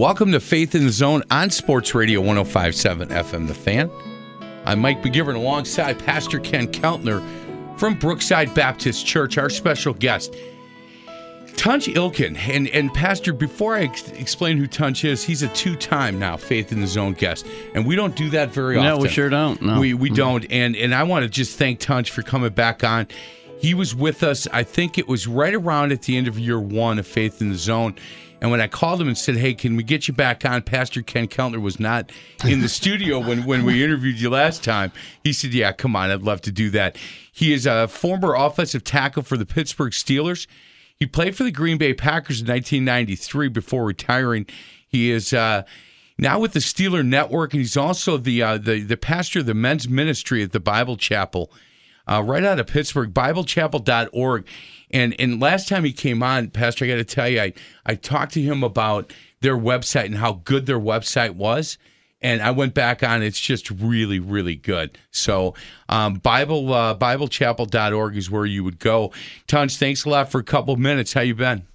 Welcome to Faith in the Zone on Sports Radio 1057 FM The Fan. I'm Mike McGivern alongside Pastor Ken Keltner from Brookside Baptist Church, our special guest. Tunch Ilkin, and, and Pastor, before I ex- explain who Tunch is, he's a two time now Faith in the Zone guest. And we don't do that very No, often. No, we sure don't. No. We, we don't. And, and I want to just thank Tunch for coming back on. He was with us, I think it was right around at the end of year one of Faith in the Zone. And when I called him and said, "Hey, can we get you back on?" Pastor Ken Keltner was not in the studio when when we interviewed you last time. He said, "Yeah, come on, I'd love to do that." He is a former offensive tackle for the Pittsburgh Steelers. He played for the Green Bay Packers in 1993 before retiring. He is uh, now with the Steeler Network, and he's also the uh, the the pastor of the men's ministry at the Bible Chapel, uh, right out of Pittsburgh, BibleChapel.org. And and last time he came on, Pastor, I got to tell you, I I talked to him about their website and how good their website was. And I went back on; it's just really, really good. So, um, Bible uh, BibleChapel.org is where you would go. Tunch, thanks a lot for a couple minutes. How you been?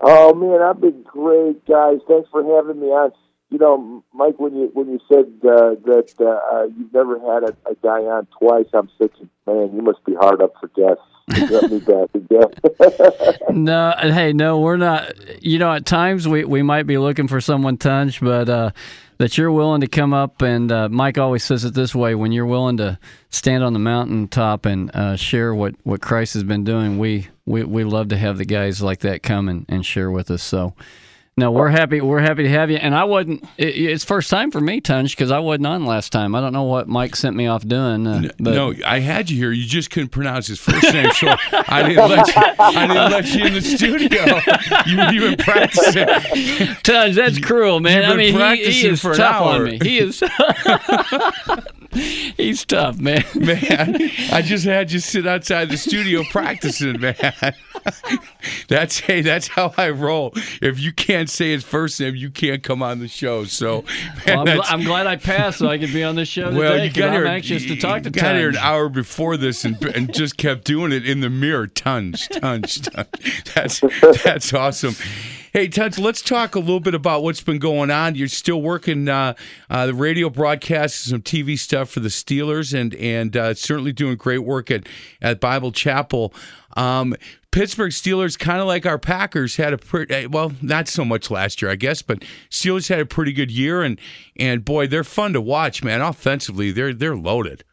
Oh man, I've been great, guys. Thanks for having me on. You know, Mike, when you when you said uh, that uh, you've never had a, a guy on twice, I'm thinking, man, you must be hard up for guests. To Get me back again. no, hey, no, we're not. You know, at times we, we might be looking for someone tunch, but uh, that you're willing to come up and uh, Mike always says it this way: when you're willing to stand on the mountaintop and uh, share what, what Christ has been doing, we, we we love to have the guys like that come and, and share with us. So. No, we're happy. We're happy to have you. And I wasn't. It, it's first time for me, Tunch, because I wasn't on last time. I don't know what Mike sent me off doing. Uh, but no, I had you here. You just couldn't pronounce his first name, so I didn't let you. I didn't let you in the studio. You, you've been practicing. Tunch, that's cruel, man. I mean, he, he practicing is for an tough on hour. me. He is. He's tough, man. Man, I just had you sit outside the studio practicing, man. That's hey, that's how I roll. If you can't say his first name, you can't come on the show. So, man, Well, I'm, I'm glad I passed so I could be on this show well, today. you got I'm here. anxious to talk to you got here an hour before this, and and just kept doing it in the mirror. Tons, tons, tons. That's that's awesome. Hey, Tons, let's talk a little bit about what's been going on. You're still working uh, uh, the radio broadcasts, some TV stuff for the Steelers, and and uh, certainly doing great work at at Bible Chapel. Um, Pittsburgh Steelers, kind of like our Packers, had a pretty well, not so much last year, I guess, but Steelers had a pretty good year, and and boy, they're fun to watch, man. Offensively, they're they're loaded.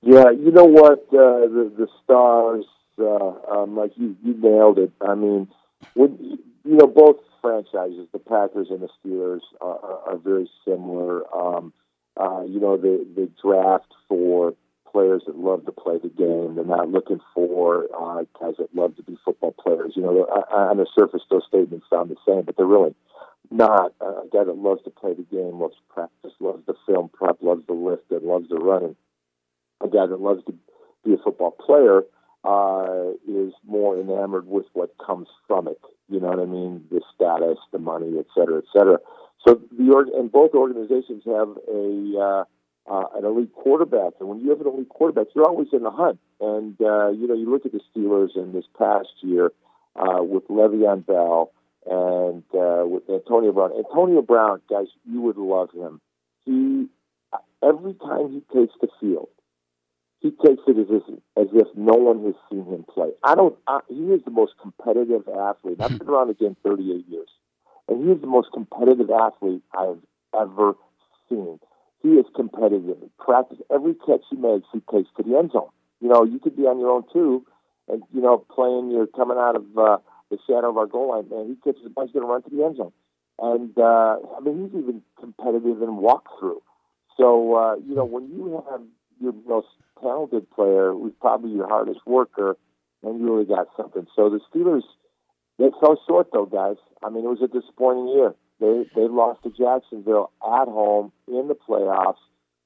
yeah, you know what? Uh, the the stars, uh, um, like you, you nailed it. I mean, when you know both franchises, the Packers and the Steelers, are, are, are very similar. Um, uh, you know, the the draft for players that love to play the game. They're not looking for uh, guys that love to be football players. You know, on the surface, those statements sound the same, but they're really not. A guy that loves to play the game, loves practice, loves the film prep, loves the lift, and loves the running. A guy that loves to be a football player uh, is more enamored with what comes from it. You know what I mean? The status, the money, et cetera, et cetera. So the org- and both organizations have a uh, uh, an elite quarterback, and when you have an elite quarterback, you're always in the hunt. And uh, you know, you look at the Steelers in this past year uh, with Le'Veon Bell and uh, with Antonio Brown. Antonio Brown, guys, you would love him. He every time he takes the field, he takes it as if as if no one has seen him play. I don't. I, he is the most competitive athlete. I've been around the game 38 years, and he is the most competitive athlete I've ever seen. He is competitive. Practice, every catch he makes, he takes to the end zone. You know, you could be on your own too, and you know, playing, you're coming out of uh, the shadow of our goal line. Man, he catches ball, he's going to run to the end zone. And uh, I mean, he's even competitive in walkthrough. So uh, you know, when you have your most talented player, who's probably your hardest worker, and you really got something. So the Steelers, they fell short though, guys. I mean, it was a disappointing year. They they lost to Jacksonville at home in the playoffs.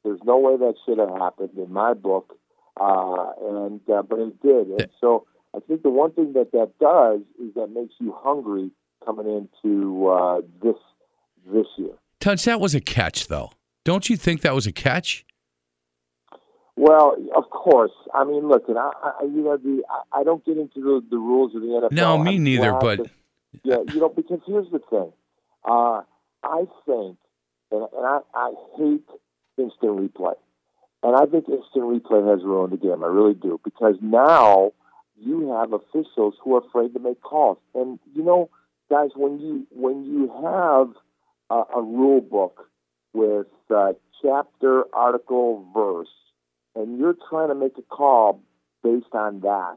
There's no way that should have happened in my book, uh, and uh, but it did. And so I think the one thing that that does is that makes you hungry coming into uh, this this year. Tunch, that was a catch, though. Don't you think that was a catch? Well, of course. I mean, look, and I, I you know, the I, I don't get into the, the rules of the NFL. No, me I'm neither. But that- yeah, you know, because here's the thing. Uh, I think, and, and I, I hate instant replay, and I think instant replay has ruined the game. I really do. Because now you have officials who are afraid to make calls, and you know, guys, when you when you have a, a rule book with uh, chapter, article, verse, and you're trying to make a call based on that,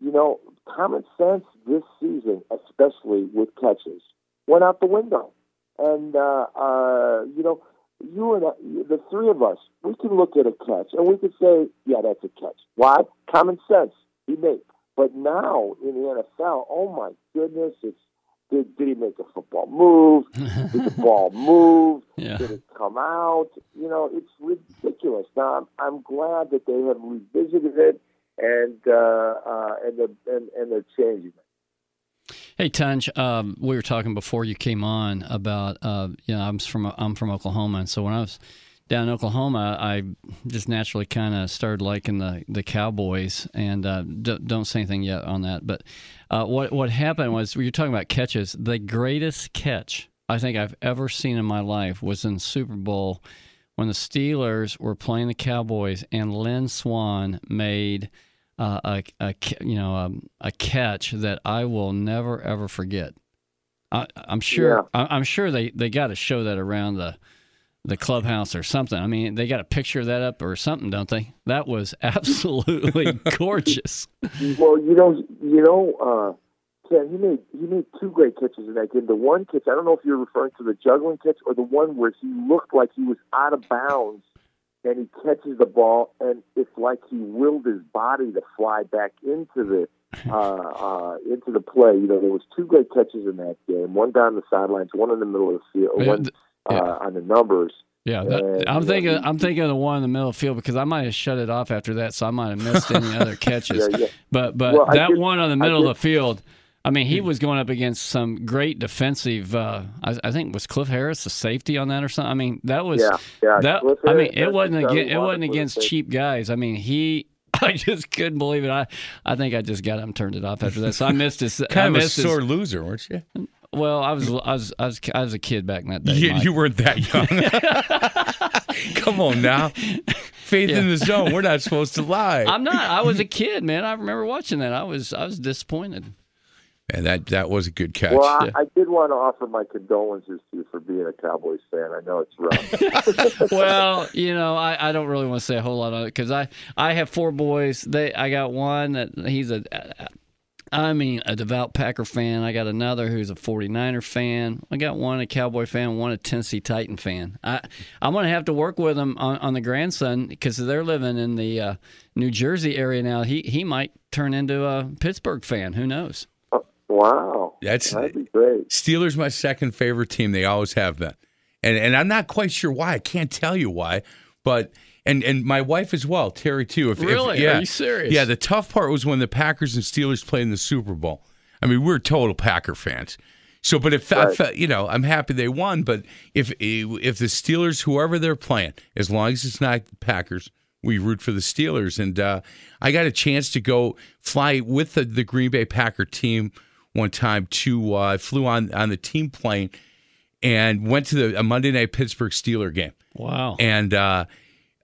you know, common sense this season, especially with catches, went out the window. And, uh, uh, you know, you and I, the three of us, we can look at a catch and we can say, yeah, that's a catch. Why? Common sense. He made. But now in the NFL, oh my goodness, it's did, did he make a football move? Did the ball move? Yeah. Did it come out? You know, it's ridiculous. Now I'm, I'm glad that they have revisited it and uh, uh, and the and, and they're changing it. Hey Tunch, um, we were talking before you came on about uh, you know I'm from I'm from Oklahoma, and so when I was down in Oklahoma, I just naturally kind of started liking the the Cowboys, and uh, d- don't say anything yet on that. But uh, what what happened was we were talking about catches. The greatest catch I think I've ever seen in my life was in Super Bowl when the Steelers were playing the Cowboys, and Lynn Swann made uh, a, a you know um, a catch that I will never ever forget. I, I'm sure I, I'm sure they, they got to show that around the the clubhouse or something. I mean, they got a picture of that up or something, don't they? That was absolutely gorgeous. Well, you know, you know, uh, Ken, he made he made two great catches in that game. The one catch, I don't know if you're referring to the juggling catch or the one where he looked like he was out of bounds and he catches the ball and it's like he willed his body to fly back into the uh, uh, into the play. You know, there was two great catches in that game. One down the sidelines, one in the middle of the field, Yeah, one uh, yeah. on the numbers. Yeah, that, And, I'm you know, thinking. he- I'm thinking of the one in the middle of the field because I might have shut it off after that, so I might have missed any other catches. Yeah. But but Well, that one on the middle of the field, I mean, he was going up against some great defensive. Uh, I, I think was Cliff Harris the safety on that or something. I mean, that was Yeah, yeah. that. Cliff I mean, Harris, it wasn't against, it wasn't against cheap guys. I mean, he. I just couldn't believe it. I, I think I just got him turned it off after that. So I missed his. I kind of a missed his- sore loser, weren't you? well, I was, I was, I was, I was a kid back in that day. You, you weren't that young. Come on now. Faith in the zone. We're not supposed to lie. I'm not. I was a kid, man. I remember watching that. I was I was disappointed. And that that was a good catch. Well, I, I did want to offer my condolences to you for being a Cowboys fan. I know it's rough. well, you know, I, I don't really want to say a whole lot on it because I I have four boys. They I got one that he's a I mean a devout Packer fan. I got another who's a 49er fan. I got one a Cowboy fan, one a Tennessee Titan fan. I I'm gonna have to work with them on, on the grandson because they're living in the uh, New Jersey area now. He he might turn into a Pittsburgh fan. Who knows? Wow, That's- that'd be great. Steelers my second favorite team. They always have been, and and I'm not quite sure why. I can't tell you why, but and and my wife as well, Terry too. If, if- Really? yeah, Are you serious? Yeah. The tough part was when the Packers and Steelers played in the Super Bowl. I mean, we're total Packer fans. So, but if I Right. felt, you know, I'm happy they won. But if if the Steelers, whoever they're playing, as long as it's not the Packers, we root for the Steelers. And uh, I got a chance to go fly with the, the Green Bay Packer team one time. To uh, I flew on on the team plane and went to the a Monday night Pittsburgh Steeler game. Wow. And uh,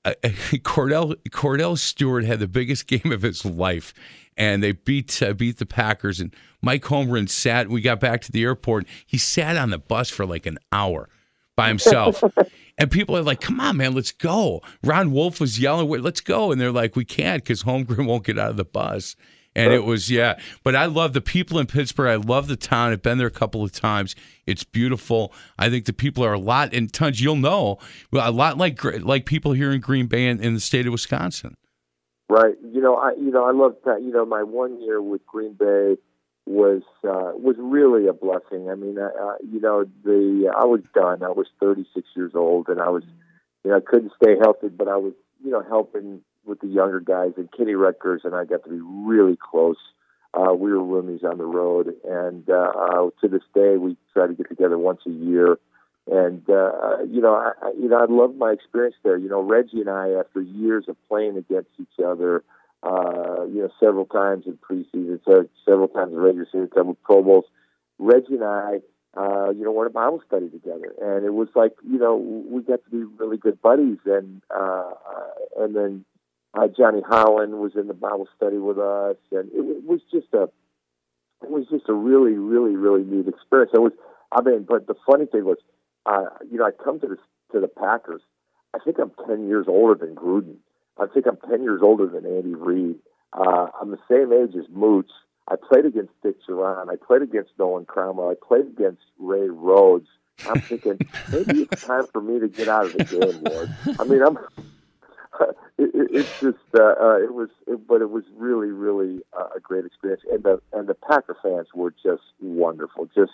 uh, Cordell Kordell Stewart had the biggest game of his life, and they beat uh, beat the Packers. And Mike Holmgren sat. We got back to the airport. He sat on the bus for like an hour by himself. and people are like, "Come on, man, let's go." Ron Wolf was yelling, "Wait, let's go!" And they're like, "We can't because Holmgren won't get out of the bus." And it was yeah, but I love the people in Pittsburgh. I love the town. I've been there a couple of times. It's beautiful. I think the people are a lot in tons. You'll know a lot like like people here in Green Bay and in the state of Wisconsin. Right. You know, I you know I love that. You know, my one year with Green Bay was uh, was really a blessing. I mean, uh, you know, the I was done. I was 36 years old, and I was, you know, I couldn't stay healthy, but I was, you know, helping with the younger guys and Kenny Ruettgers, and I got to be really close. Uh, we were roomies on the road, and uh, uh, to this day, we try to get together once a year. And uh, you know, I, you know, I love my experience there. You know, Reggie and I, after years of playing against each other, uh, you know, several times in preseason, several times in regular season, several Pro Bowls. Reggie and I, uh, you know, went to Bible study together, and it was like, you know, we got to be really good buddies, and uh, and then uh, Johnny Holland was in the Bible study with us, and it, was just a, it was just a really, really, really neat experience. It was, I mean, but the funny thing was, uh, you know, I come to the to the Packers. I think I'm ten years older than Gruden. I think I'm 10 years older than Andy Reid. Uh, I'm the same age as Mooch. I played against Dick Jauron. I played against Nolan Cromwell. I played against Ray Rhodes. I'm thinking maybe it's time for me to get out of the game, Lord. I mean, I'm. It, it, it's just uh, uh, it was, it, but it was really, really uh, a great experience, and the and the Packer fans were just wonderful, just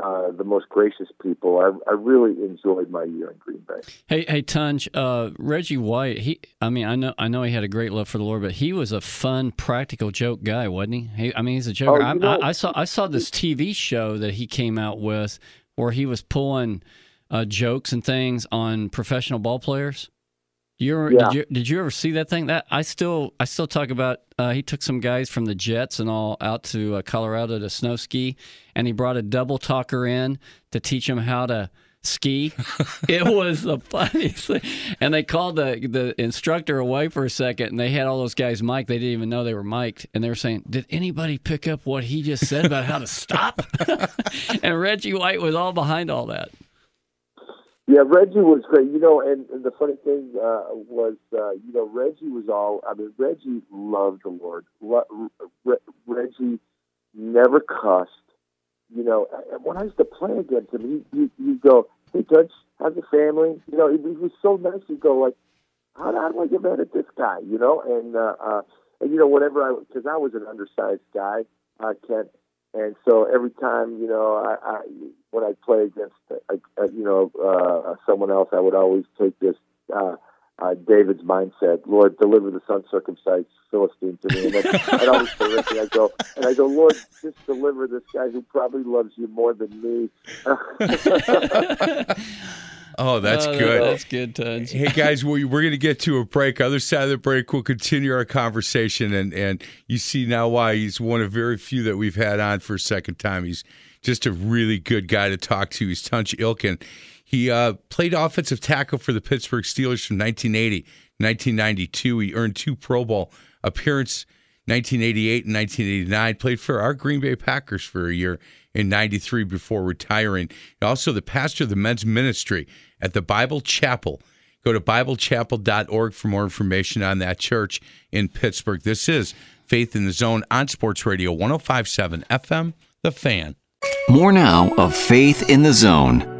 uh, the most gracious people. I, I, really enjoyed my year in Green Bay. Hey, hey, Tunch, uh, Reggie White. He, I mean, I know, I know he had a great love for the Lord, but he was a fun, practical joke guy, wasn't he? he I mean, he's a joker. Oh, I, I, saw, I saw this TV show that he came out with where he was pulling uh, jokes and things on professional ball players. You yeah. did you did you ever see that thing? That I still I still talk about. Uh, he took some guys from the Jets and all out to uh, Colorado to snow ski, and he brought a double talker in to teach them how to ski. it was the funniest thing. And they called the the instructor away for a second, and they had all those guys mic'd. They didn't even know they were mic'd, and they were saying, "Did anybody pick up what he just said about how to stop?" and Reggie White was all behind all that. Yeah, Reggie was great. You know, and, and the funny thing uh, was, uh, you know, Reggie was all. I mean, Reggie loved the Lord. Re- Reggie never cussed. You know, and when I used to play against him, he he he'd go, "Hey, Dutch, how's the family?" You know, he, he was so nice. He'd go like, "How, how do I get mad at this guy?" You know, and uh, uh, and you know, whenever I because I was an undersized guy, uh, Kent, and so every time, you know, I, I when I play against, uh, you know, uh, someone else, I would always take this uh, uh, David's mindset. Lord, deliver this uncircumcised Philistine to me. And I'd always say, Ricky, I go, and I go, Lord, just deliver this guy who probably loves you more than me. Oh, that's oh, good. That's good, Tunch. hey, guys, we, we're going to get to a break. Other side of the break, we'll continue our conversation. And, and you see now why he's one of very few that we've had on for a second time. He's just a really good guy to talk to. He's Tunch Ilkin. He uh, played offensive tackle for the Pittsburgh Steelers from 1980 1992. He earned two Pro Bowl appearances 1988 and 1989. Played for our Green Bay Packers for a year in 93 before retiring. Also, the pastor of the men's ministry at the Bible Chapel. Go to BibleChapel.org for more information on that church in Pittsburgh. This is Faith in the Zone on Sports Radio 1057 FM, The Fan. More now of Faith in the Zone,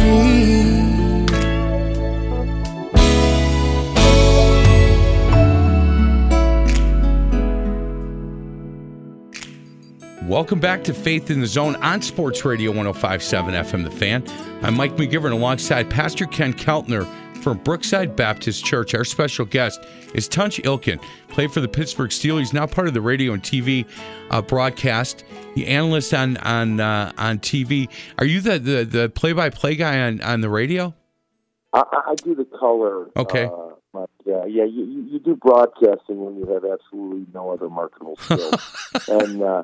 Welcome back to Faith in the Zone on Sports Radio 1057 FM The Fan. I'm Mike McGivern alongside Pastor Ken Keltner from Brookside Baptist Church. Our special guest is Tunch Ilkin, played for the Pittsburgh Steelers, now part of the radio and TV uh, broadcast. The analyst on on uh, on TV. Are you the the, the play by play guy on, on the radio? I, I do the color. Okay. Uh, But uh, yeah, you, you do broadcasting when you have absolutely no other marketable skills. and uh,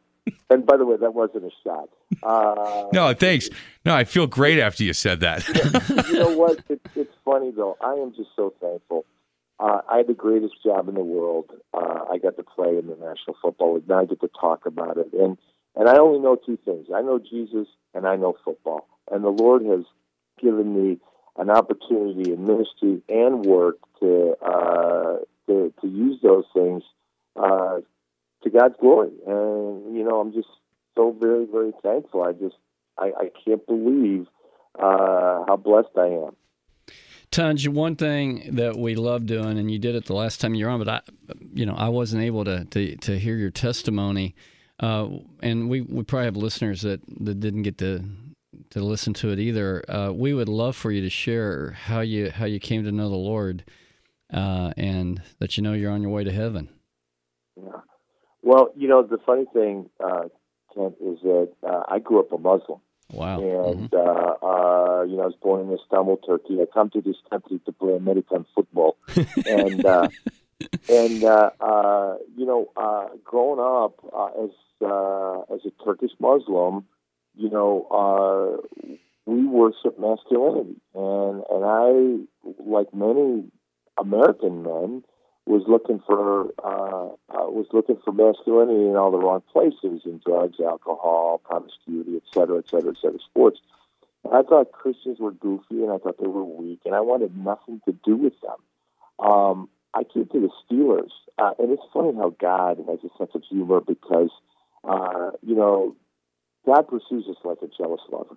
and by the way, that wasn't a shot. Uh, No, thanks. No, I feel great after you said that. you know what? It, it's funny though. I am just so thankful. Uh, I had the greatest job in the world. Uh, I got to play in the National Football League. Now I get to talk about it, and and I only know two things. I know Jesus, and I know football. And the Lord has given me an opportunity in ministry and work to uh, to, to use those things uh, to God's glory. And know, I'm just so very very thankful. I just I, I can't believe uh, how blessed I am. Tunch, one thing that we love doing, and you did it the last time you were on, but I, you know, I wasn't able to to, to hear your testimony, uh, and we, we probably have listeners that, that didn't get to to listen to it either. Uh, we would love for you to share how you how you came to know the Lord, uh, and that you know you're on your way to heaven. Yeah. Well, you know, the funny thing, uh, Kent, is that uh, I grew up a Muslim. Wow. And, uh, uh, you know, I was born in Istanbul, Turkey. I come to this country to play American football. and, uh, and uh, uh, you know, uh, growing up uh, as, uh, as a Turkish Muslim, you know, uh, we worship masculinity. And, and I, like many American men, was looking for uh, uh, was looking for masculinity in all the wrong places in drugs, alcohol, promiscuity, et cetera, et cetera, et cetera, sports. And I thought Christians were goofy, and I thought they were weak, and I wanted nothing to do with them. Um, I came to the Steelers, uh, and it's funny how God has a sense of humor because, uh, you know, God pursues us like a jealous lover,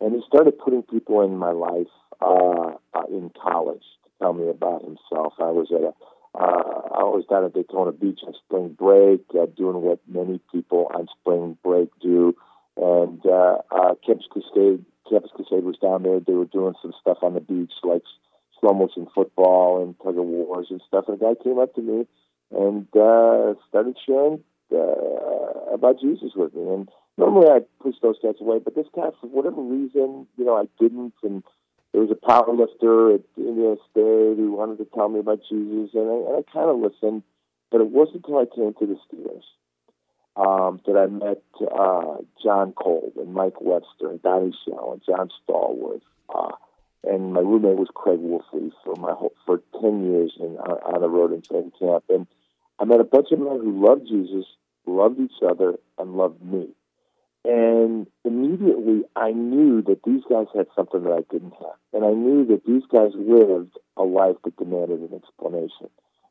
and He started putting people in my life uh, uh, in college to tell me about Himself. I was at a uh, I was down at Daytona Beach on spring break, uh, doing what many people on spring break do. And uh, uh, Campus Crusade, Campus Crusade was down there. They were doing some stuff on the beach, like slow motion football and tug of wars and stuff. And a guy came up to me and uh, started sharing uh, about Jesus with me. And normally I push those guys away, but this guy, for whatever reason, you know, I didn't. And there was a power lifter at Indiana State who wanted to tell me about Jesus, and I, and I kind of listened. But it wasn't until I came to the Steelers um, that I met uh, Jon Kolb and Mike Webster and Donnie Shell and John Stallworth. Uh, and my roommate was Craig Wolfley for my whole, for ten years in, uh, on the road in training camp. And I met a bunch of men who loved Jesus, loved each other, and loved me. And immediately I knew that these guys had something that I didn't have. And I knew that these guys lived a life that demanded an explanation.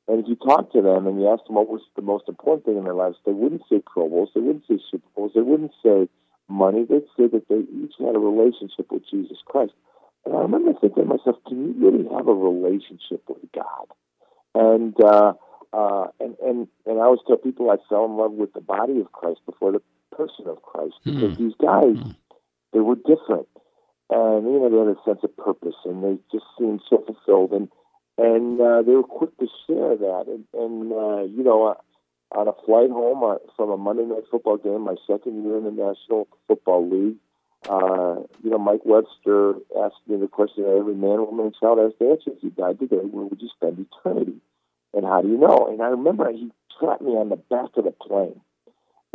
And if you talk to them and you ask them what was the most important thing in their lives, they wouldn't say Pro Bowls, they wouldn't say Super Bowls, they wouldn't say money. They'd say that they each had a relationship with Jesus Christ. And I remember thinking to myself, can you really have a relationship with God? And uh, uh, and and and I always tell people I fell in love with the body of Christ before the person of Christ because these guys they were different. And you know they had a sense of purpose and they just seemed so fulfilled and and uh, they were quick to share that. And and uh, you know uh, on a flight home uh, from a Monday night football game my second year in the National Football League uh, you know Mike Webster asked me the question that every man woman and child has to answer. If you died today where would you spend eternity? And how do you know? And I remember he trapped me on the back of the plane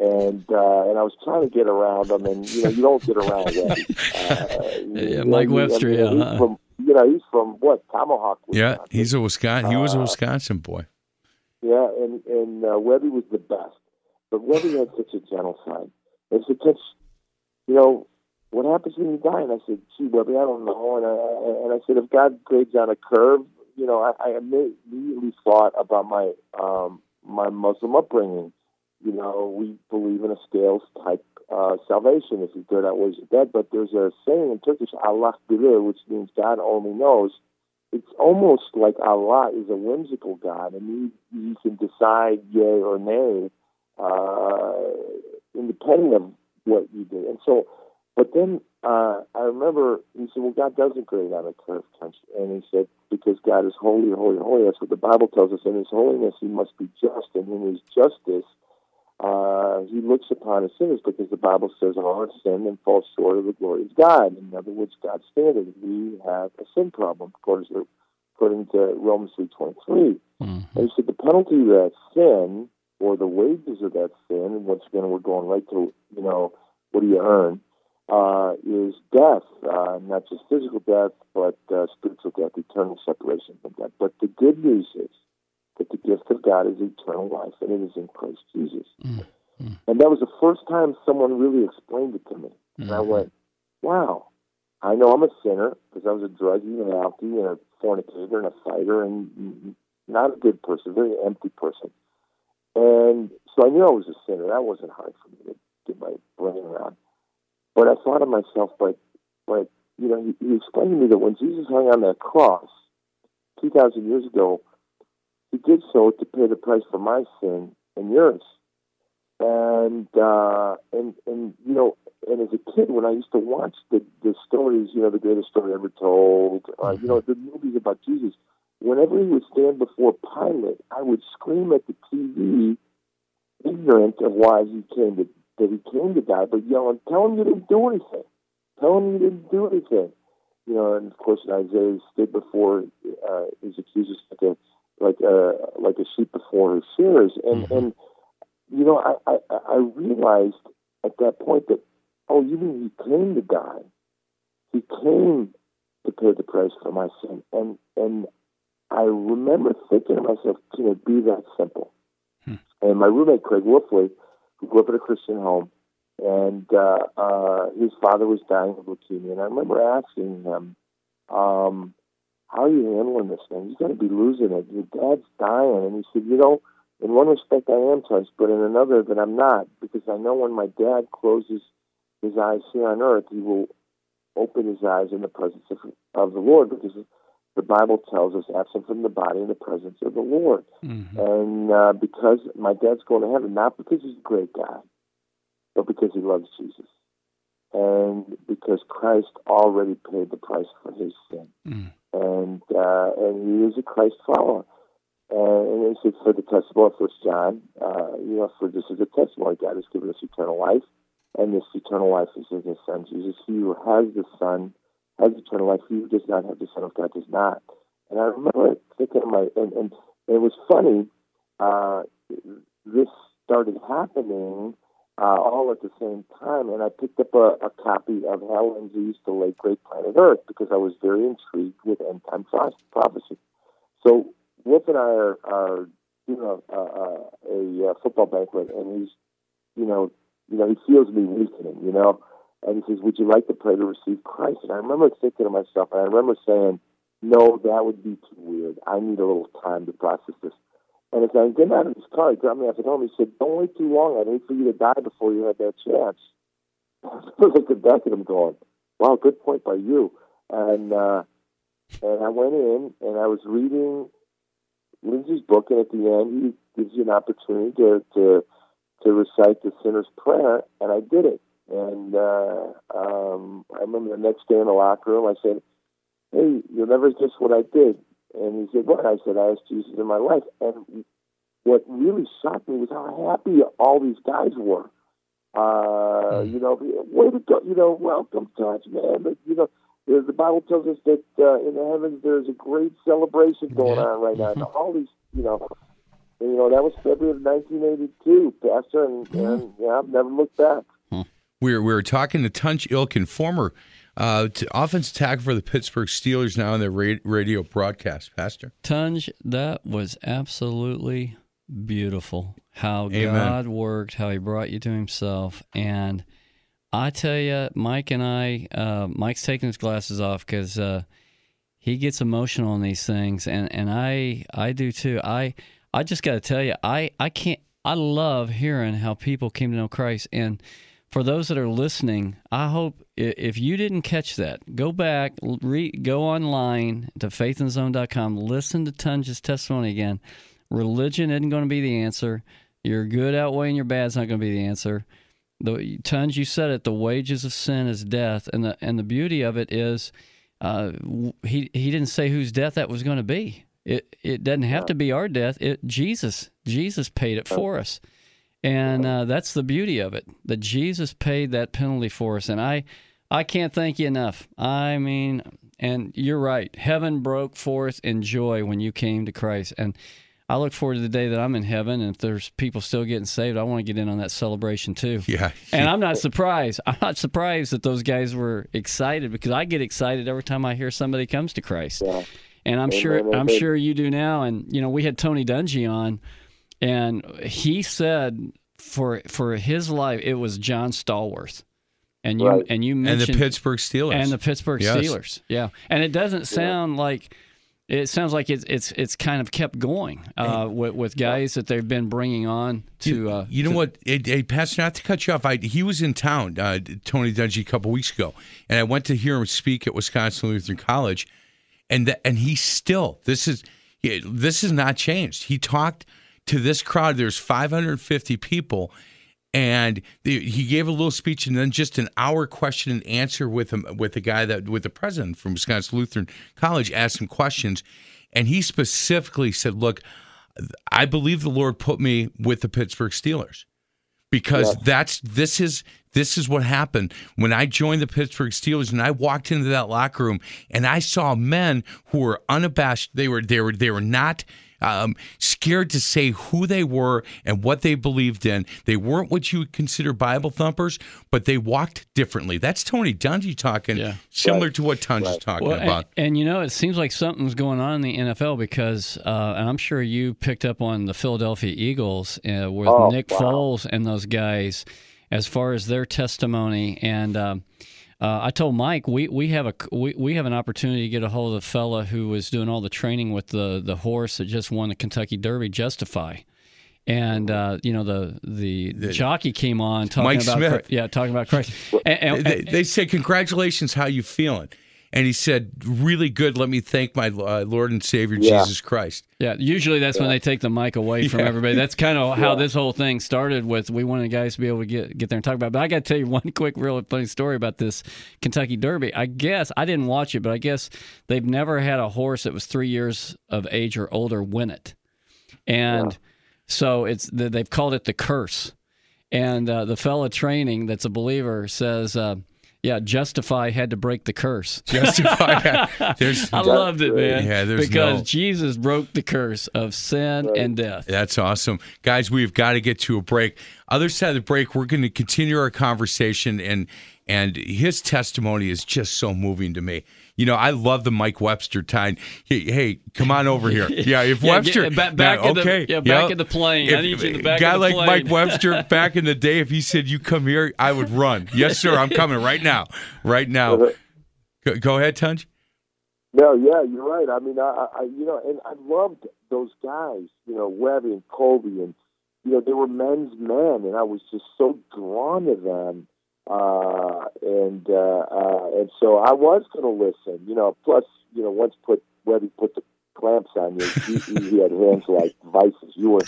and uh, and I was trying to get around him, and you know you don't get around Webby. Uh, yeah, Mike Webster, yeah. He's from, you know he's from what Tomahawk. yeah, he's a Wisconsin. He was a Uh, Wisconsin boy. Yeah, and and uh, Webby was the best, but Webby had such a gentle side. And said, "Tunch, you know, what happens when you die?" And I said, "Gee, Webby, I don't know." And I and I said, "If God grades on a curve, you know, I, I immediately thought about my um, my Muslim upbringing." You know, we believe in a scales type uh, salvation. If you're good, outweighs your bad. But there's a saying in Turkish, Allah bilir, which means God only knows. It's almost like Allah is a whimsical God, and he, he can decide yay or nay, uh, independent of what you do. And so, but then uh, I remember he said, "Well, God doesn't grade on a curve, country," and he said, "Because God is holy, holy, holy. That's what the Bible tells us. In His holiness, He must be just, and in His justice." Uh, he looks upon his sinners because the Bible says all have sinned and fall short of the glory of God. In other words, God's standard. We have a sin problem according to according to Romans three twenty three. And he said the penalty of that sin, or the wages of that sin, and once again we're going right to you know what do you earn, uh, is death, uh, not just physical death, but uh, spiritual death, eternal separation from God. But the good news is that the gift of God is eternal life, and it is in Christ Jesus. Mm, mm. And that was the first time someone really explained it to me. And I mm-hmm. went, wow, I know I'm a sinner because I was a druggie and an alkie and a fornicator and a fighter and not a good person, very empty person. And so I knew I was a sinner. That wasn't hard for me to get my brain around. But I thought of myself, but, but you know, he, he explained to me that when Jesus hung on that cross 2,000 years ago, he did so to pay the price for my sin and yours. And uh, and and you know, and as a kid, when I used to watch the the stories, you know, the greatest story ever told, uh, you know, the movies about Jesus, whenever he would stand before Pilate, I would scream at the TV, ignorant of why he came to that he came to die, but yelling, "Tell him you didn't do anything! Tell him you didn't do anything!" You know, and of course, Isaiah stood before uh, his accusers like a like a like a sheep before his shears, and and you know, I, I I realized at that point that oh, you mean he came to die? He came to pay the price for my sin, and and I remember thinking to myself, can it be that simple? And my roommate Craig Wolfley, who grew up in a Christian home, and uh, uh, his father was dying of leukemia, and I remember asking him, um, "How are you handling this thing? You're going to be losing it. Your dad's dying." And he said, "You know." In one respect, I am touched, but in another, that I'm not, because I know when my dad closes his eyes here on earth, he will open his eyes in the presence of, of the Lord, because the Bible tells us, absent from the body in the presence of the Lord. And uh, because my dad's going to heaven, not because he's a great guy, but because he loves Jesus. And because Christ already paid the price for his sin. And uh, and he is a Christ follower. And, and said, for the testimony, First John, uh, you know, for this is a testimony. God has given us eternal life, and this eternal life is in His Son Jesus. He who has the Son has eternal life. He who does not have the Son of God does not. And I remember thinking, of my and, and it was funny. Uh, this started happening uh, all at the same time, and I picked up a, a copy of Hal Lindsey's The Late Great Planet Earth because I was very intrigued with end time prophecy. So Wolf and I are, are doing uh, uh, a, a, a, a football banquet, and he's, you know, you know, he feels me weakening, you know, and he says, "Would you like to pray to receive Christ?" And I remember thinking to myself, and I remember saying, "No, that would be too weird. I need a little time to process this." And as I'm getting out of his car, he grabbed me off at home. He said, "Don't wait too long. I'd hate for you to die before you had that chance." I was looking back at him, going, "Wow, good point by you." And uh, and I went in and I was reading Lindsey's book, and at the end, he gives you an opportunity to to, to recite the sinner's prayer, and I did it. And uh, um, I remember the next day in the locker room, I said, "Hey, you'll never guess what I did." And he said, "What?" I said, "I asked Jesus in my life." And what really shocked me was how happy all these guys were. Uh, you know, way to go! You know, welcome, touch, man. But you know, the, Bible tells us that uh, in the heavens there's a great celebration going on right now. And all these, you know, you know that was February of 1982, Pastor, and, and yeah, I've never looked back. We were, we were talking to Tunch Ilkin, former uh, offensive tackle for the Pittsburgh Steelers, now in their ra- radio broadcast. Pastor, Tunch, that was absolutely beautiful. How Amen. God worked, how He brought you to Himself, and I tell you, Mike and I, uh, Mike's taking his glasses off because uh, he gets emotional on these things, and, and I I do too. I I just got to tell you, I I can't. I love hearing how people came to know Christ, and for those that are listening, I hope if you didn't catch that, go back, re, go online to faithinzone.com, listen to Tunch's testimony again. Religion isn't going to be the answer. Your good outweighing your bad's is not going to be the answer. The Tunch, you said it. The wages of sin is death, and the and the beauty of it is, uh, he he didn't say whose death that was going to be. It it doesn't have to be our death. It Jesus Jesus paid it for us. And uh, that's the beauty of it that Jesus paid that penalty for us. And I, I can't thank you enough. I mean, and you're right. Heaven broke forth in joy when you came to Christ, and I look forward to the day that I'm in heaven, and if there's people still getting saved, I want to get in on that celebration too. Yeah. And I'm not surprised. I'm not surprised that those guys were excited because I get excited every time I hear somebody comes to Christ. Yeah. And I'm sure I'm sure you do now. And you know, we had Tony Dungy on, and he said for for his life it was John Stallworth, and you Right. and you and the Pittsburgh Steelers. and the Pittsburgh Yes. Steelers. Yeah, and it doesn't sound like it sounds like it's it's it's kind of kept going uh, with, with guys that they've been bringing on to. You, uh, you know to- what, hey, hey, Pastor? Not to cut you off, I, he was in town, uh, Tony Dungy, a couple weeks ago, and I went to hear him speak at Wisconsin Lutheran College, and th- and he still this is this has not changed. He talked to this crowd. There's 550 people, and the, he gave a little speech, and then just an hour question and answer with him with the guy that with the president from Wisconsin Lutheran College asked some questions, and he specifically said, "Look." I believe the Lord put me with the Pittsburgh Steelers because that's this is this is what happened when I joined the Pittsburgh Steelers and I walked into that locker room and I saw men who were unabashed. They were they were they were not um, scared to say who they were and what they believed in. They weren't what you would consider Bible thumpers, but they walked differently. That's Tony Dungy talking, Yeah. similar to what Tunch is talking Well, and, about. and you know, it seems like something's going on in the NFL because, uh, and I'm sure you picked up on the Philadelphia Eagles uh, with Oh, Nick wow. Foles and those guys, as far as their testimony. And um, uh, I told Mike we, we have a we, we have an opportunity to get a hold of the fella who was doing all the training with the the horse that just won the Kentucky Derby, Justify. And uh, you know the, the jockey came on talking Mike about Smith. Yeah talking about Christ and, and- they, they said, "Congratulations, how you feeling?" And he said, "Really good. Let me thank my uh, Lord and Savior Yeah. Jesus Christ." Yeah, usually that's when they take the mic away from Yeah. everybody. That's kind of how this whole thing started. With we wanted guys to be able to get get there and talk about. it. But I got to tell you one quick, real funny story about this Kentucky Derby. I guess I didn't watch it, but I guess they've never had a horse that was three years of age or older win it, and so it's they've called it the curse. And uh, the fella training that's a believer says. Uh, yeah, Justify had to break the curse. Justify. there's I loved it, man. Yeah, there's because no- Jesus broke the curse of sin and death. That's awesome. Guys, we've got to get to a break. Other side of the break, we're going to continue our conversation and and his testimony is just so moving to me. You know, I love the Mike Webster time. Hey, hey come on over here. Yeah, if Yeah, Webster get- back- back yeah, in the- okay, yeah, back yep. in the plane. I need you in the back of guy the like plane. Mike Webster back in the day, if he said you come here, I would run. Yes, sir, I'm coming right now. Right now. Go, go ahead, Tunch. No, yeah, you're right. I mean, I, I, you know, and I loved those guys. You know, Webby and Colby, and you know, they were men's men, and I was just so drawn to them. Uh, and uh, uh, and so I was going to listen. You know, plus, you know, once put Webby put the clamps on you, he, he had hands like vices. You were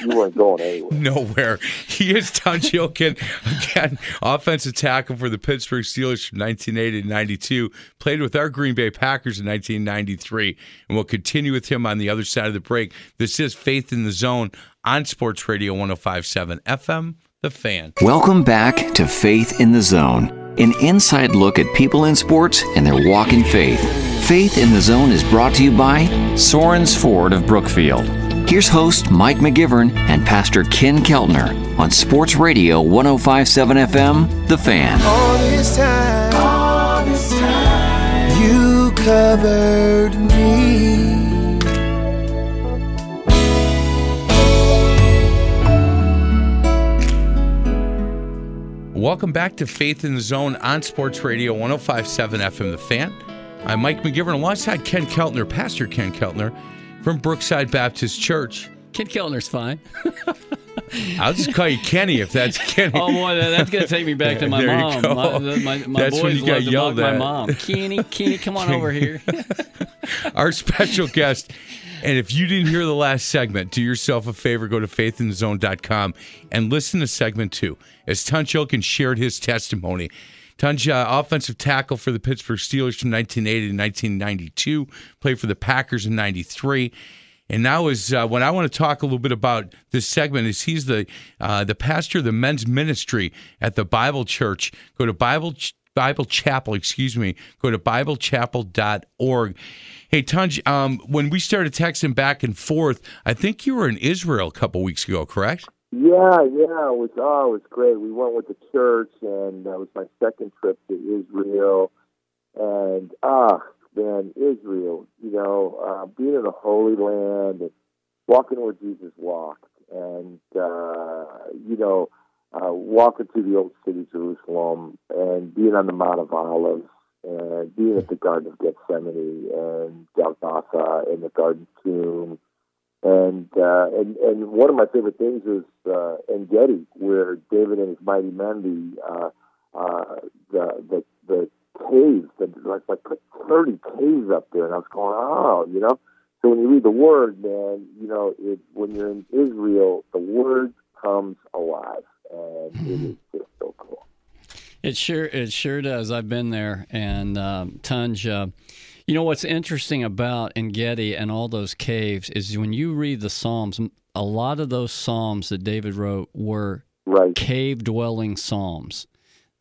you weren't going anywhere. nowhere. He is Tunch Ilkin, again, offensive tackle for the Pittsburgh Steelers from 1980 to 92. Played with our Green Bay Packers in 1993. And we'll continue with him on the other side of the break. This is Faith in the Zone on Sports Radio 1057 FM, The Fan. Welcome back to Faith in the Zone, an inside look at people in sports and their walk in faith. Faith in the Zone is brought to you by Sorens Ford of Brookfield. Here's host Mike McGivern and Pastor Ken Keltner on Sports Radio 1057 FM, The Fan. All this time, all this time, you covered me. Welcome back to Faith in the Zone on Sports Radio 1057 FM The Fan. I'm Mike McGivern alongside Ken Keltner, Pastor Ken Keltner from Brookside Baptist Church. Ken Keltner's fine. I'll just call you Kenny if that's Kenny. Oh boy, that's gonna take me back to my There mom. My, my, my That's when you got love yelled mock at. my mom. Kenny, Kenny, come on over here. our special guest. And if you didn't hear the last segment, do yourself a favor, go to faithinthezone.com and listen to segment two. As Tunch Ilkin shared his testimony. Tunch, uh, offensive tackle for the Pittsburgh Steelers from 1980 to 1992, played for the Packers in 93. And now is uh, when I want to talk a little bit about this segment is he's the uh, the pastor of the men's ministry at the Bible Church. Go to Bible Bible Chapel, excuse me. Go to BibleChapel.org. Hey, Tunch, um, when we started texting back and forth, I think you were in Israel a couple weeks ago, correct? Yeah, yeah, it was oh, it was great. We went with the church, and that was my second trip to Israel. And ah, man, Israel, you know, uh, being in the Holy Land and walking where Jesus walked, and uh, you know, uh, walking through the old city, Jerusalem, and being on the Mount of Olives, and being at the Garden of Gethsemane, and Golgotha, and the Garden Tomb. And uh, and and one of my favorite things is uh, En Gedi, where David and his mighty men, the uh, uh, the the the caves, like like put thirty caves up there, and I was going, oh, you know. So when you read the word, man, you know, it when you're in Israel, the word comes alive, and it is just so cool. It sure it sure does. I've been there, and um, Tunch. Uh, you know what's interesting about En Gedi and all those caves is when you read the Psalms, a lot of those Psalms that David wrote were right. cave dwelling Psalms.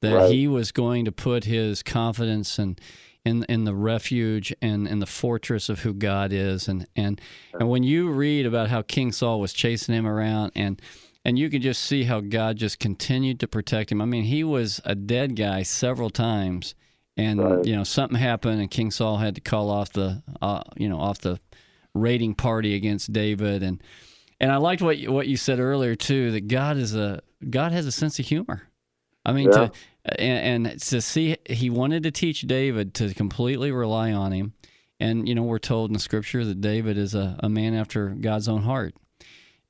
That Right. he was going to put his confidence and in in the refuge and in the fortress of who God is and and and when you read about how King Saul was chasing him around and and you can just see how God just continued to protect him. I mean, he was a dead guy several times, and Right. you know something happened, and King Saul had to call off the uh, you know off the raiding party against David, and and I liked what you, what you said earlier too that God is a God has a sense of humor. I mean, Yeah. to and, and to see he wanted to teach David to completely rely on him, and you know we're told in scripture that David is a, a man after God's own heart,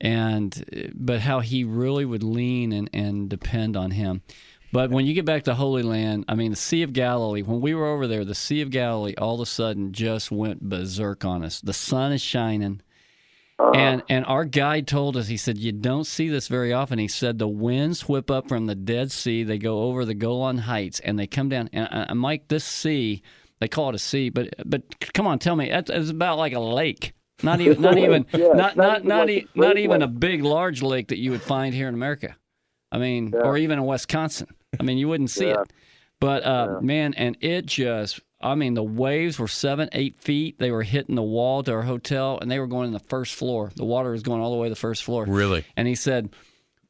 and but how he really would lean and, and depend on him. But when you get back to Holy Land, I mean, the Sea of Galilee, when we were over there, the Sea of Galilee all of a sudden just went berserk on us. The sun is shining. And and our guide told us, he said, you don't see this very often. He said the winds whip up from the Dead Sea, they go over the Golan Heights, and they come down. And, uh, Mike, this sea, they call it a sea, but but come on, tell me, it's, about like a lake. Not even not even Yeah, not not not even not, like e- a not even a big large lake that you would find here in America. I mean, Yeah. or even in Wisconsin. I mean, you wouldn't see Yeah. it. But uh, man, and it just, I mean, the waves were seven, eight feet. They were hitting the wall to our hotel, and they were going in the first floor. The water was going all the way to the first floor. Really? And he said,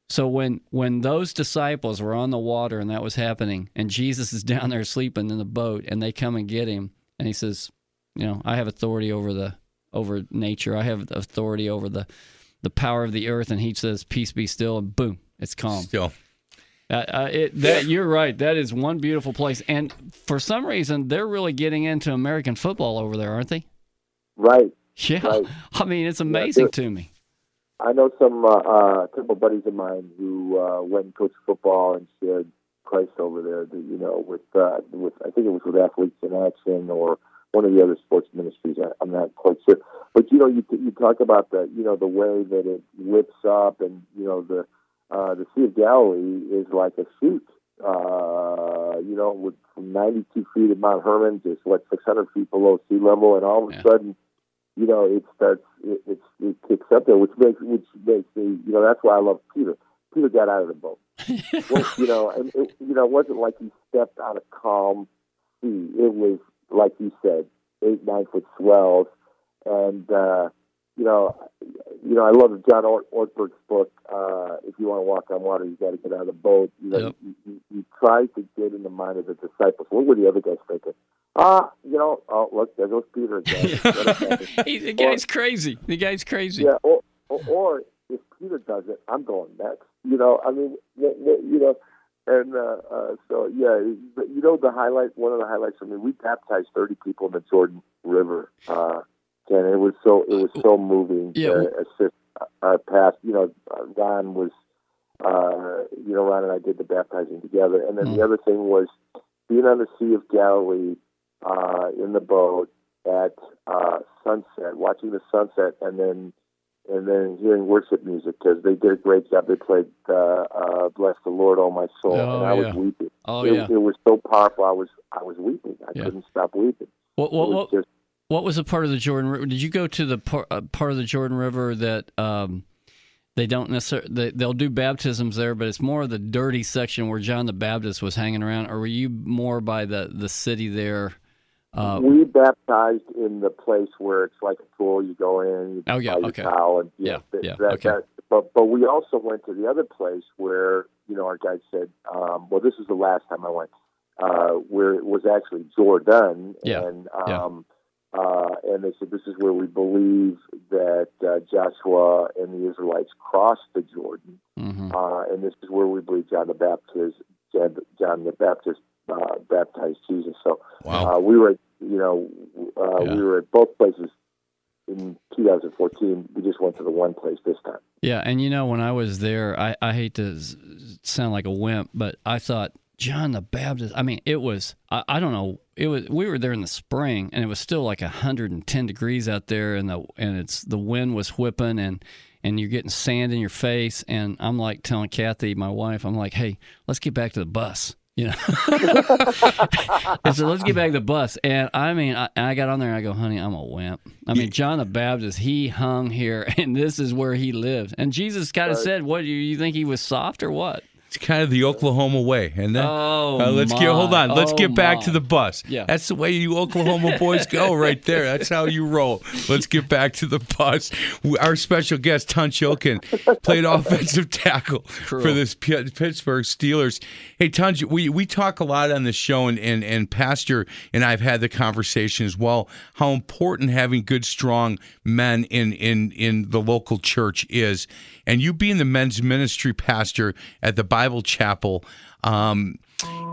so when when those disciples were on the water and that was happening, and Jesus is down there sleeping in the boat, and they come and get him, and he says, you know, I have authority over the over nature. I have authority over the the power of the earth. And he says, peace be still, and boom, it's calm. Still. Uh, uh, it, that you're right. That is one beautiful place, and for some reason, they're really getting into American football over there, aren't they? Right. Yeah. Right. I mean, it's amazing they're- to me. I know some uh, uh, couple buddies of mine who uh, went and coached football and shared Christ over there. That, you know, with uh, with I think it was with Athletes in Action or one of the other sports ministries. I, I'm not quite sure, but you know, you you talk about the you know the way that it whips up, and you know the uh, the Sea of Galilee is like a chute. Uh, you know, with from 92 feet at Mount Hermon to what 600 feet below sea level, and all of a Yeah. sudden you know, it starts, it, it, it kicks up there, which makes, which makes me, you know, that's why I love Peter. Peter got out of the boat. well, you know, and it, you know, it wasn't like he stepped on a calm sea. It was like you said, eight, nine foot swells, and uh, you know, you know, I love John Ort- Ortberg's book. Uh, if you want to walk on water, you got to get out of the boat. You know, Yep. you, you, you try to get in the mind of the disciples. What were the other guys thinking? Ah, you know, oh look, there goes Peter again. What a second. He- the guy's crazy. The guy's crazy. Yeah, or, or, or if Peter does it, I'm going next. You know, I mean, you know, and uh, uh, so yeah, but you know, the highlight, one of the highlights for me, we baptized 30 people in the Jordan River, uh, and it was so it was so moving. Yeah. Uh, assist our past, you know, Ron was, uh, you know, Ron and I did the baptizing together, and then Mm. the other thing was being on the Sea of Galilee uh, in the boat at uh, sunset, watching the sunset, and then and then hearing worship music because they did a great job. They played uh, uh, "Bless the Lord, Oh My Soul," Oh, and I yeah. was weeping. Oh it, yeah. it was so powerful. I was I was weeping. I Yeah. couldn't stop weeping. What It what was what, just what was the part of the Jordan River? Did you go to the par, uh, part of the Jordan River that um, they don't necessarily they, they'll do baptisms there, but it's more of the dirty section where John the Baptist was hanging around. Or were you more by the the city there? Uh, we baptized in the place where it's like a pool. You go in, you oh yeah, okay, towel, and yeah, yeah, yeah that, okay. That, but but we also went to the other place where you know our guide said, um, well, this is the last time I went, uh, where it was actually Jordan, yeah. and um, yeah. Uh, and they said this is where we believe that uh, Joshua and the Israelites crossed the Jordan, mm-hmm. uh, and this is where we believe John the Baptist, John, John the Baptist uh, baptized Jesus. So wow. uh, we were, you know, uh, yeah. we were at both places in 2014. We just went to the one place this time. Yeah, and you know, when I was there, I, I hate to sound like a wimp, but I thought John the Baptist. I mean, it was I, I don't know. It was we were there in the spring, and it was still like 110 degrees out there, and the and it's the wind was whipping, and and you're getting sand in your face, and I'm like telling Kathy, my wife, I'm like, hey, let's get back to the bus you know. and so let's get back to the bus. And I mean, I, I, got on there and I go, honey, I'm a wimp. I mean, John the Baptist, he hung here and this is where he lived. And Jesus kind of right. said, what, you, you think he was soft or what? It's kind of the Oklahoma way, and then oh, uh, let's my. get hold on. Let's oh, get back my. to the bus. Yeah, that's the way you Oklahoma boys go, right there. That's how you roll. Let's get back to the bus. Our special guest Ilkin played offensive tackle True. for this P- Pittsburgh Steelers. Hey Tunch, we we talk a lot on the show, and, and and Pastor and I've had the conversation as well. How important having good, strong men in in in the local church is, and you being the men's ministry pastor at the Bible Chapel. Um,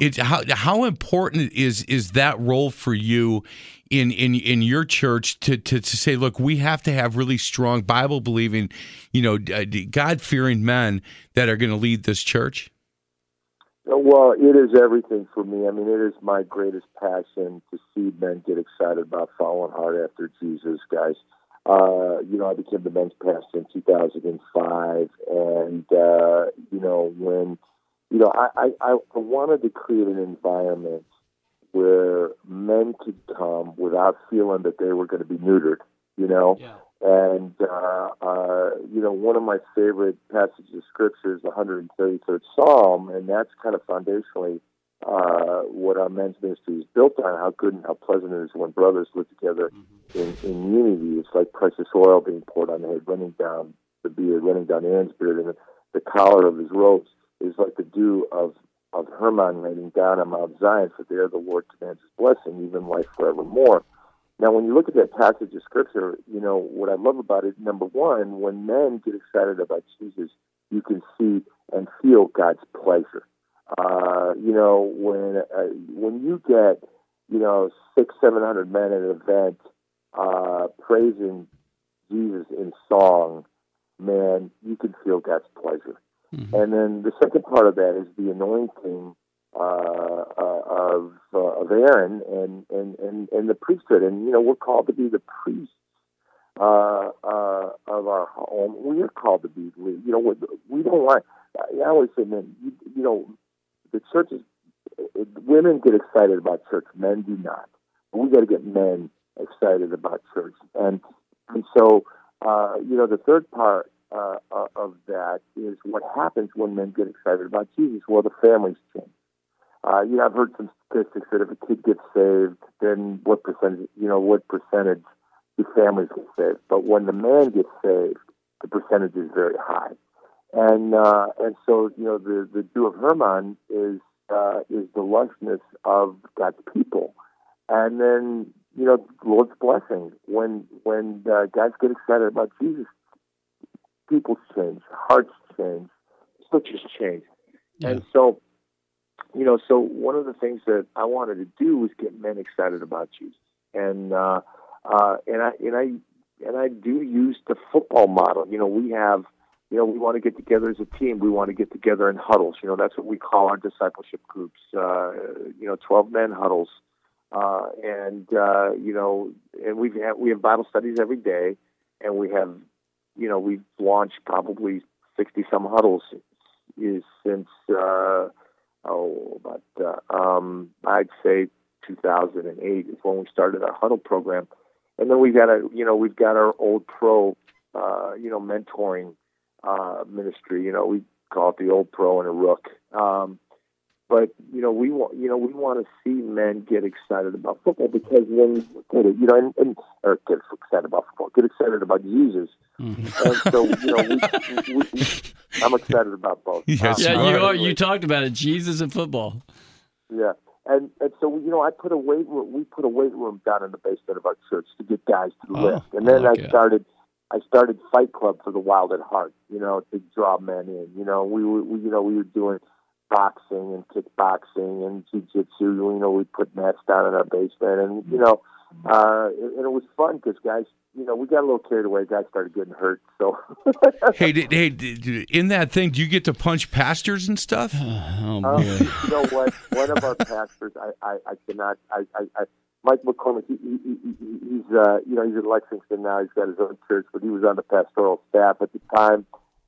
it how how important is is that role for you in in in your church to to to say, look, we have to have really strong Bible believing, you know, God fearing men that are going to lead this church. Well, it is everything for me. I mean, it is my greatest passion to see men get excited about following hard after Jesus, guys. Uh, you know, I became the men's pastor in 2005, and uh, you know, when you know, I, I, I wanted to create an environment where men could come without feeling that they were going to be neutered. You know, yeah. and uh, uh, you know, one of my favorite passages of scripture is the 133rd Psalm, and that's kind of foundationally uh, what our men's ministry is built on. How good and how pleasant it is when brothers live together mm-hmm. in, in unity. It's like precious oil being poured on the head, running down the beard, running down Aaron's beard, and the, the collar of his robes is like the dew of of Hermon raining down on Mount Zion, for there the Lord commands His blessing, even life forevermore. Now, when you look at that passage of Scripture, you know what I love about it. Number one, when men get excited about Jesus, you can see and feel God's pleasure. Uh, you know, when uh, when you get you know six, seven hundred men at an event uh, praising Jesus in song, man, you can feel God's pleasure. Mm-hmm. And then the second part of that is the anointing uh, uh, of uh, of Aaron and, and, and, and the priesthood. And you know, we're called to be the priests uh, uh, of our home. We are called to be. You know, we don't want. I always say, man, you, you know, the church is. Women get excited about church. Men do not. We got to get men excited about church. And and so, uh, you know, the third part uh, of that is what happens when men get excited about Jesus. Well, the families change. Uh, you know, I've heard some statistics that if a kid gets saved, then what percentage, you know, what percentage do families get saved? But when the man gets saved, the percentage is very high. And uh, and so you know the the dew of Hermon is uh, is the lushness of God's people, and then you know Lord's blessing when when uh, guys get excited about Jesus, people change, hearts change, churches change. Yeah. And so, you know, so one of the things that I wanted to do was get men excited about Jesus. And uh, uh, and I and I and I do use the football model. You know, we have you know, we want to get together as a team. We want to get together in huddles. You know, that's what we call our discipleship groups. Uh, you know, twelve men huddles, uh, and uh, you know, and we've had, we have Bible studies every day, and we have you know, we've launched probably 60 some huddles is since, uh, oh, about, uh, um, I'd say 2008 is when we started our huddle program. And then we've got a, you know, we've got our old pro, uh, you know, mentoring uh, ministry. You know, we call it the old pro and a rook. Um, but you know, we want you know we want to see men get excited about football because when you look at it, you know, and, and or get excited about football, get excited about Jesus. Mm-hmm. And so you know, we, we, we, I'm excited about both. Yes, Um, Yeah, you are. You talked about it. Jesus and football. Yeah, and and so you know, I put a weight room. We put a weight room down in the basement of our church to get guys to Oh, lift, and then I I, like started. I started Fight Club for the Wild at Heart. You know, to draw men in. You know, we were, we, you know, we were doing boxing and kickboxing and jujitsu. You know, we put mats down in our basement, and you know, uh, and it was fun because guys, you know, we got a little carried away. Guys started getting hurt, so. Hey, did, hey, did, in that thing, do you get to punch pastors and stuff? Oh Um, boy. you know what? One of our pastors, I, I, I cannot. I, I, I, Mike McCormick. He, he, he, he- he's, uh, you know, he's in Lexington now. He's got his own church, but he was on the pastoral staff at the time.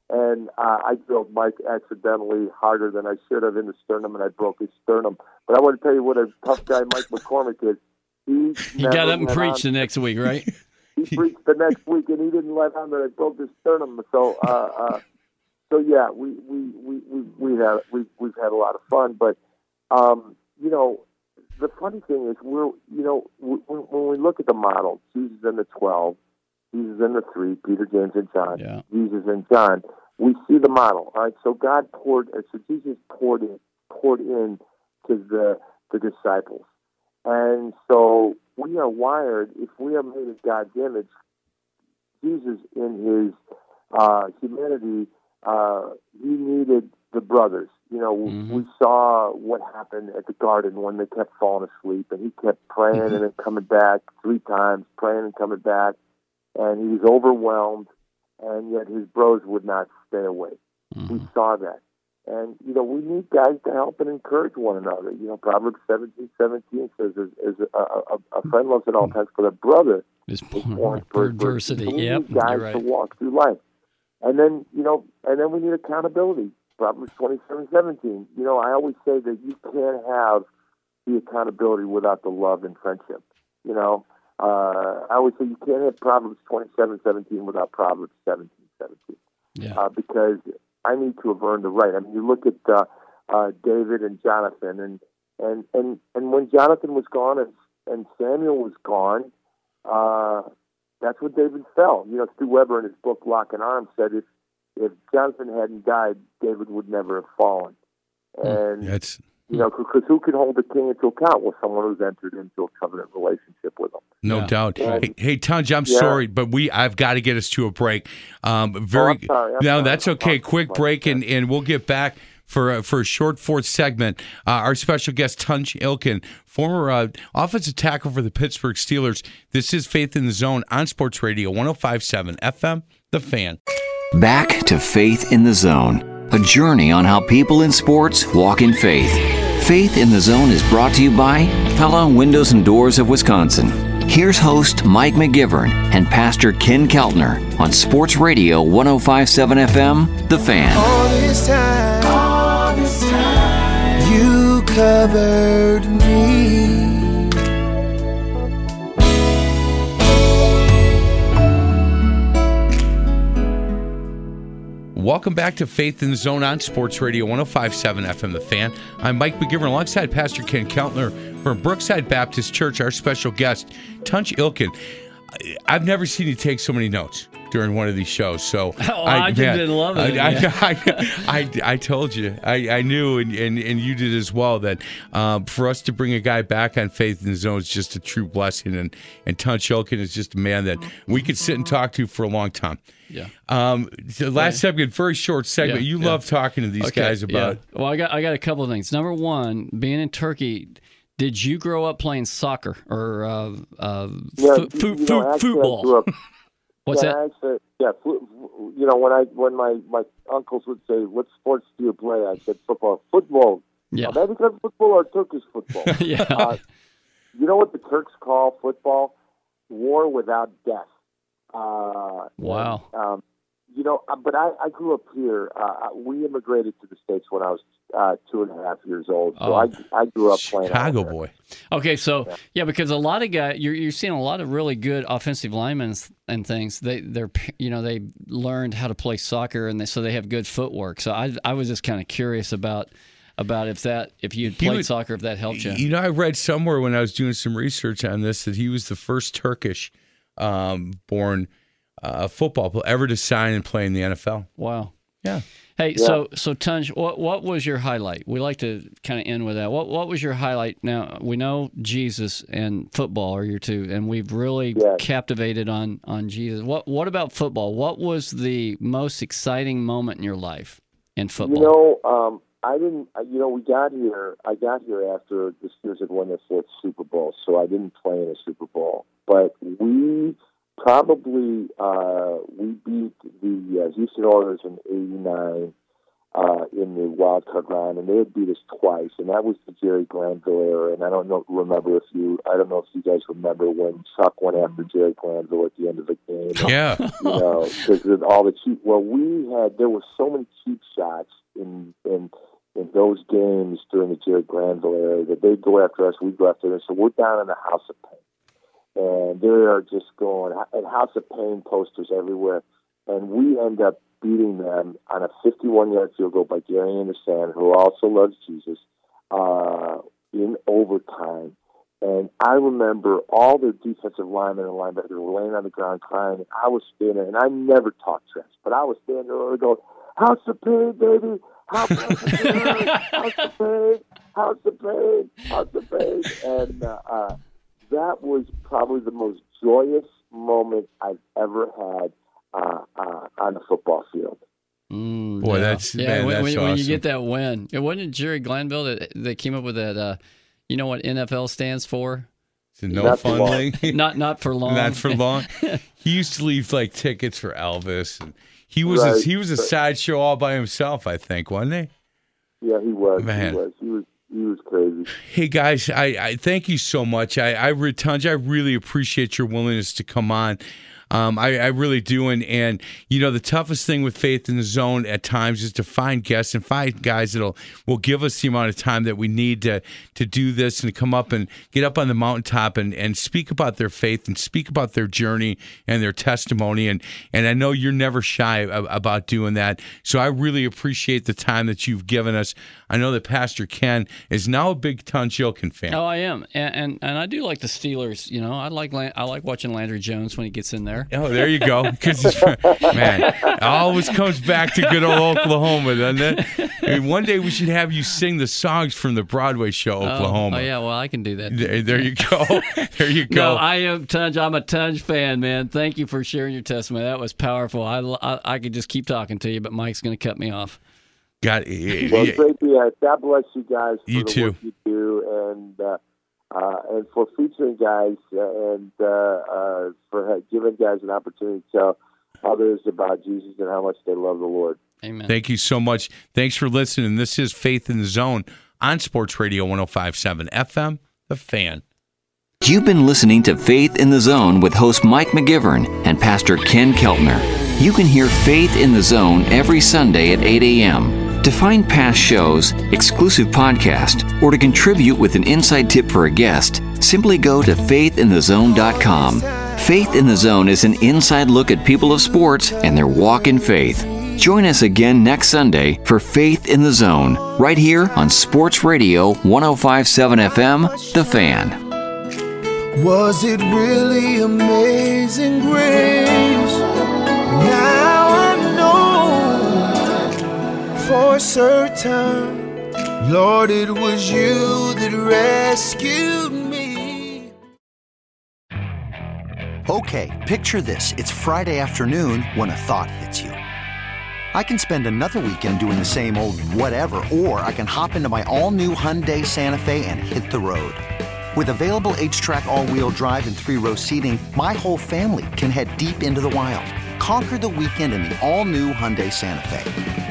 And uh, I drilled Mike accidentally harder than I should have in the sternum, and I broke his sternum. But I want to tell you what a tough guy Mike McCormick is. He, He got up and preached on- the next week, right? he preached the next week, and he didn't let on that I broke his sternum. So, uh, uh, so yeah, we we we we we had we we've had a lot of fun. But um, you know, the funny thing is, we're you know when we look at the model, Jesus and the twelve, Jesus and the three, Peter, James, and John, Yeah. Jesus and John. We see the model. All right, so God poured, uh, so Jesus poured in, poured in to the the disciples, and so we are wired. If we are made in God's image, Jesus in his uh, humanity, uh, he needed the brothers. You know, Mhm. we saw what happened at the garden when they kept falling asleep, and he kept praying and then coming back three times, praying and coming back, and he was overwhelmed, and yet his bros would not stay away. We Mhm. saw that. And, you know, we need guys to help and encourage one another. You know, Proverbs seventeen seventeen says, as, as a, a, a friend loves at all times, but a brother is born for adversity. We Yep, need guys you're to walk through life. And then, you know, and then we need accountability. Proverbs twenty seven seventeen. You know, I always say that you can't have the accountability without the love and friendship. You know, uh, I always say you can't have Proverbs twenty seven seventeen without Proverbs seventeen seventeen Yeah. uh, because I need to have earned the right. I mean, you look at uh, uh, David and Jonathan, and and and and when Jonathan was gone and and Samuel was gone, uh, that's when David fell. You know, Stu Weber in his book Locking Arms said if if Jonathan hadn't died, David would never have fallen. And That's you know, because who can hold the king into account? Well, someone who's entered into a covenant relationship with him. no Yeah. doubt. Yeah. Hey, hey Tunch, I'm Yeah. sorry, but we I've got to get us to a break. Um, Oh, very. I'm sorry. I'm no, sorry. that's I'm okay. Quick break, and, and we'll get back for a, for a short fourth segment. Uh, our special guest, Tunch Ilkin, former uh, offensive tackle for the Pittsburgh Steelers. This is Faith in the Zone on Sports Radio 1057 FM, The Fan. Back to Faith in the Zone, a journey on how people in sports walk in faith. Faith in the Zone is brought to you by Pella Windows and Doors of Wisconsin. Here's host Mike McGivern and Pastor Ken Keltner on Sports Radio 1057 FM, The Fan. All this time, all this time, you covered me. Welcome back to Faith in the Zone on Sports Radio 1057 FM The Fan. I'm Mike McGivern alongside Pastor Ken Keltner from Brookside Baptist Church, our special guest, Tunch Ilkin. I- I've never seen you take so many notes during one of these shows. So Oh, I just didn't love it, I, yeah. I, I, I, I told you, I, I knew, and, and, and you did as well, that um, for us to bring a guy back on Faith in the Zone is just a true blessing. And, and Tunch Ilkin is just a man that we could sit and talk to for a long time. Yeah. Um, the last segment, very short segment. Yeah, you yeah. love talking to these Okay, guys about. yeah. Well, I got I got a couple of things. Number one, being in Turkey, did you grow up playing soccer or uh, uh, Yeah, fo- you- fo- you fo- know, actually, football? up- What's yeah, that? Actually, yeah, you know, when I when my my uncles would say, "What sports do you play?" I said, "Football." Football. Yeah. American football or Turkish football? yeah. Uh, you know what the Turks call football? War without death. Uh, Wow. Um, you know, uh, but I, I grew up here. Uh, we immigrated to the states when I was uh, two and a half years old, so Oh. I I grew up playing. Chicago boy. Okay, so yeah. because a lot of guys, you're you're seeing a lot of really good offensive linemen and things. They they're you know they learned how to play soccer and they, so they have good footwork. So I I was just kind of curious about about if that if you had He played would- soccer if that helped you. You know, I read somewhere when I was doing some research on this that he was the first Turkish um, born uh, football player ever to sign and play in the NFL. Wow. Yeah. Hey, so so Tunch, what what was your highlight? We like to kind of end with that. What what was your highlight? Now we know Jesus and football are your two, and we've really Yes. captivated on on Jesus. What what about football? What was the most exciting moment in your life in football? You know, um, I didn't. You know, we got here. I got here after the Steelers had won their fourth Super Bowl, so I didn't play in a Super Bowl. But we probably uh, we beat the uh, Houston Oilers in '89 uh, in the wild card round, and they had beat us twice, and that was the Jerry Glanville era. And I don't know, remember if you, I don't know if you guys remember when Chuck went after Jerry Glanville at the end of the game. Yeah. you know, because all the cheap. Well, we had there were so many cheap shots in in in those games during the Jerry Glanville era that they'd go after us, we'd go after them. So we're down in the House of Pain, and they are just going and House of Pain posters everywhere, and we end up beating them on a 51-yard field goal by Gary Anderson, who also loves Jesus, uh, in overtime. And I remember all the defensive linemen and linebackers were laying on the ground crying. I was standing and I never talk trash, but I was standing there going, House of Pain, baby! House of Pain! House of Pain! House of Pain! House of Pain! And uh, uh, that was probably the most joyous moment I've ever had uh, uh, on the football field. Mm, Boy, yeah. that's- yeah. man, when, that's when, when you get that win, it wasn't Jerry Glanville that that came up with that. Uh, you know what NFL stands for? It's a no Not fun long. league. Not not for long. Not for long. he used to leave like tickets for Elvis, and he was a, he was a sideshow all by himself. I think, wasn't he? Yeah, he was. Man. He was. He was. He was crazy. Hey guys, I, I thank you so much. I I re- I really appreciate your willingness to come on. Um, I, I really do, and and you know the toughest thing with faith in the zone at times is to find guests and find guys that'll will give us the amount of time that we need to to do this and come up and get up on the mountaintop and, and speak about their faith and speak about their journey and their testimony and and I know you're never shy about doing that. So I really appreciate the time that you've given us. I know that Pastor Ken is now a big Tunch Ilkin fan. Oh, I am, and, and and I do like the Steelers. You know, I like I like watching Landry Jones when he gets in there. Oh, there you go. Because man, it always comes back to good old Oklahoma, doesn't it? I mean, one day we should have you sing the songs from the Broadway show Oh, Oklahoma. Oh, yeah, well I can do that. There, there you go. There you go. No, I am Tunch. I'm a Tunch fan, man. Thank you for sharing your testimony. That was powerful. I, I, I could just keep talking to you, but Mike's going to cut me off. Got Well, great to. God bless you guys for You the too. work you do, and uh, uh, and for featuring guys uh, and uh, uh, for uh, giving guys an opportunity to tell others about Jesus and how much they love the Lord. Amen. Thank you so much. Thanks for listening. This is Faith in the Zone on Sports Radio 1057 FM, The Fan. You've been listening to Faith in the Zone with host Mike McGivern and Pastor Ken Keltner. You can hear Faith in the Zone every Sunday at 8 a.m. To find past shows, exclusive podcast, or to contribute with an inside tip for a guest, simply go to faithinthezone.com. Faith in the Zone is an inside look at people of sports and their walk in faith. Join us again next Sunday for Faith in the Zone, right here on Sports Radio 1057 FM, The Fan. Was it really amazing grace? Now for certain, Lord, it was you that rescued me. Okay, picture this. It's Friday afternoon when a thought hits you. I can spend another weekend doing the same old whatever, or I can hop into my all new Hyundai Santa Fe and hit the road. With available HTRAC, all wheel drive, and three row seating, my whole family can head deep into the wild. Conquer the weekend in the all new Hyundai Santa Fe.